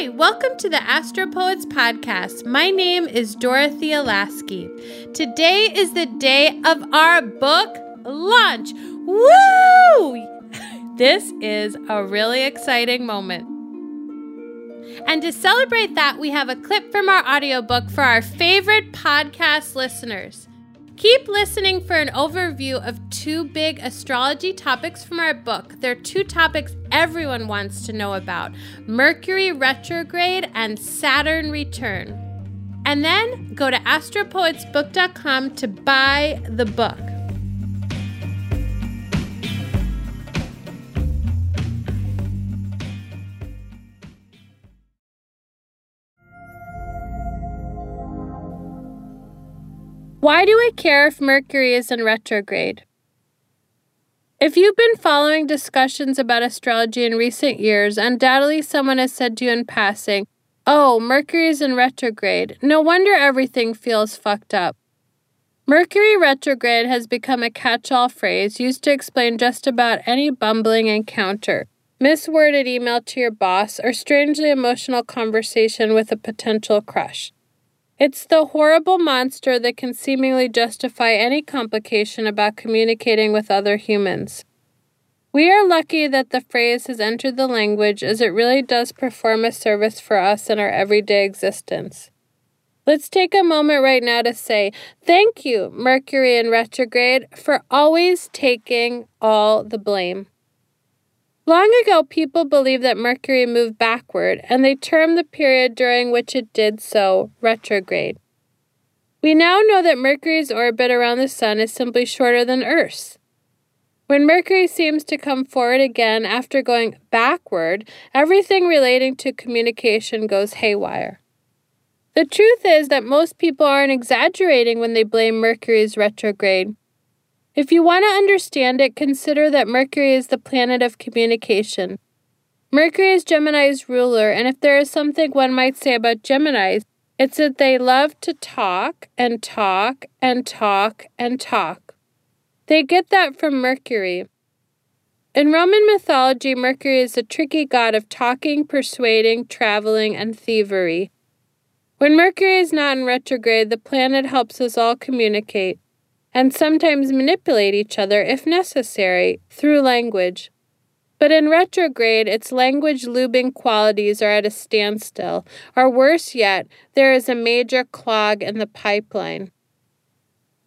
Hi, welcome to the Astropoets podcast. My name is Dorothea Lasky. Today is the day of our book launch. Woo! This is a really exciting moment. And to celebrate that, we have a clip from our audiobook for our favorite podcast listeners. Keep listening for an overview of two big astrology topics from our book. They're two topics everyone wants to know about Mercury retrograde and Saturn return. And then go to astropoetsbook.com to buy the book. Why do I care if Mercury is in retrograde? If you've been following discussions about astrology in recent years, undoubtedly someone has said to you in passing, Oh, Mercury is in retrograde. No wonder everything feels fucked up. Mercury retrograde has become a catch all phrase used to explain just about any bumbling encounter, misworded email to your boss, or strangely emotional conversation with a potential crush. It's the horrible monster that can seemingly justify any complication about communicating with other humans. We are lucky that the phrase has entered the language as it really does perform a service for us in our everyday existence. Let's take a moment right now to say thank you, Mercury in retrograde, for always taking all the blame. Long ago, people believed that Mercury moved backward, and they termed the period during which it did so retrograde. We now know that Mercury's orbit around the Sun is simply shorter than Earth's. When Mercury seems to come forward again after going backward, everything relating to communication goes haywire. The truth is that most people aren't exaggerating when they blame Mercury's retrograde. If you want to understand it, consider that Mercury is the planet of communication. Mercury is Gemini's ruler, and if there is something one might say about Geminis, it's that they love to talk and talk and talk and talk. They get that from Mercury. In Roman mythology, Mercury is the tricky god of talking, persuading, traveling, and thievery. When Mercury is not in retrograde, the planet helps us all communicate and sometimes manipulate each other if necessary through language. But in retrograde, its language lubing qualities are at a standstill, or worse yet, there is a major clog in the pipeline.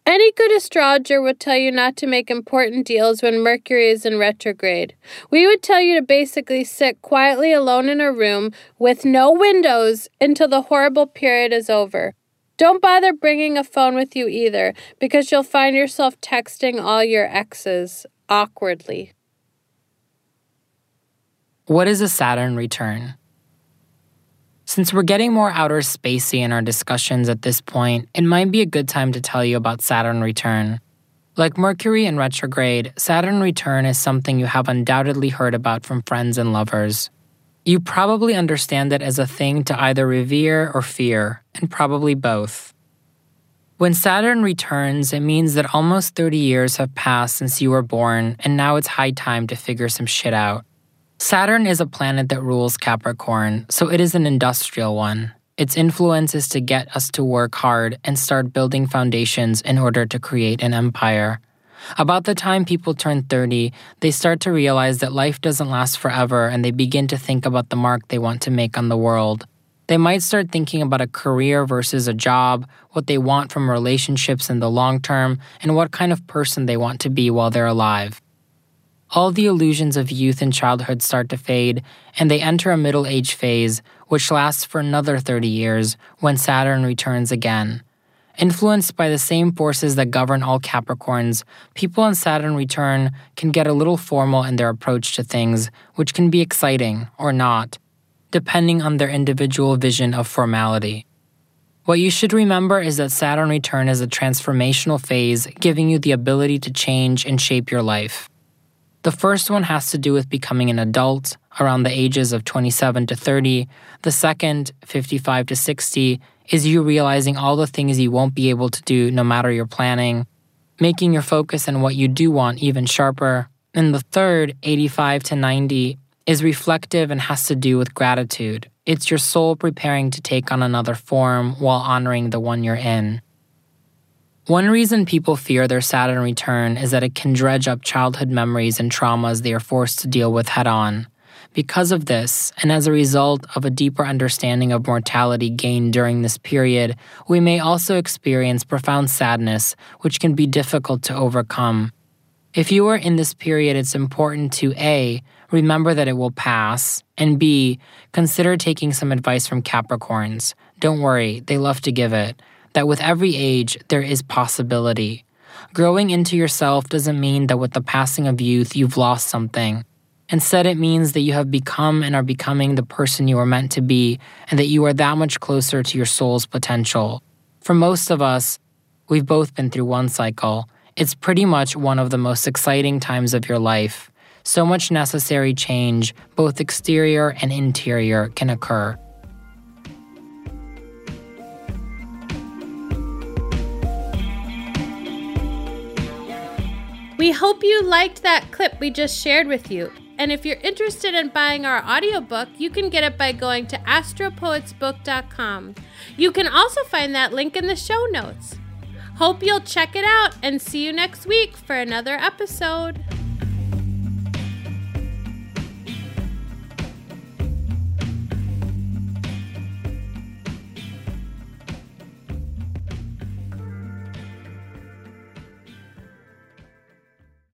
Any good astrologer would tell you not to make important deals when Mercury is in retrograde. We would tell you to basically sit quietly alone in a room with no windows until the horrible period is over. Don't bother bringing a phone with you either, because you'll find yourself texting all your exes awkwardly. What is a Saturn return? Since we're getting more outer spacey in our discussions at this point, it might be a good time to tell you about Saturn return. Like Mercury in retrograde, Saturn return is something you have undoubtedly heard about from friends and lovers. You probably understand it as a thing to either revere or fear, and probably both. When Saturn returns, it means that almost 30 years have passed since you were born, and now it's high time to figure some shit out. Saturn is a planet that rules Capricorn, so it is an industrial one. Its influence is to get us to work hard and start building foundations in order to create an empire. About the time people turn 30, they start to realize that life doesn't last forever and they begin to think about the mark they want to make on the world. They might start thinking about a career versus a job, what they want from relationships in the long term, and what kind of person they want to be while they're alive. All the illusions of youth and childhood start to fade, and they enter a middle age phase, which lasts for another 30 years when Saturn returns again. Influenced by the same forces that govern all Capricorns, people in Saturn return can get a little formal in their approach to things, which can be exciting or not, depending on their individual vision of formality. What you should remember is that Saturn return is a transformational phase, giving you the ability to change and shape your life. The first one has to do with becoming an adult around the ages of 27 to 30. The second, 55 to 60, is you realizing all the things you won't be able to do no matter your planning, making your focus on what you do want even sharper. And the third, 85 to 90, is reflective and has to do with gratitude, It's your soul preparing to take on another form while honoring the one you're in. One reason people fear their Saturn return is that it can dredge up childhood memories and traumas they are forced to deal with head on. Because of this, and as a result of a deeper understanding of mortality gained during this period, we may also experience profound sadness, which can be difficult to overcome. If you are in this period, it's important to A. Remember that it will pass, and B. Consider taking some advice from Capricorns. Don't worry, they love to give it that with every age, there is possibility. Growing into yourself doesn't mean that with the passing of youth, you've lost something. Instead, it means that you have become and are becoming the person you were meant to be, and that you are that much closer to your soul's potential. For most of us, we've both been through one cycle. It's pretty much one of the most exciting times of your life. So much necessary change, both exterior and interior, can occur. We hope you liked that clip we just shared with you. And if you're interested in buying our audiobook, you can get it by going to astropoetsbook.com. You can also find that link in the show notes. Hope you'll check it out and see you next week for another episode.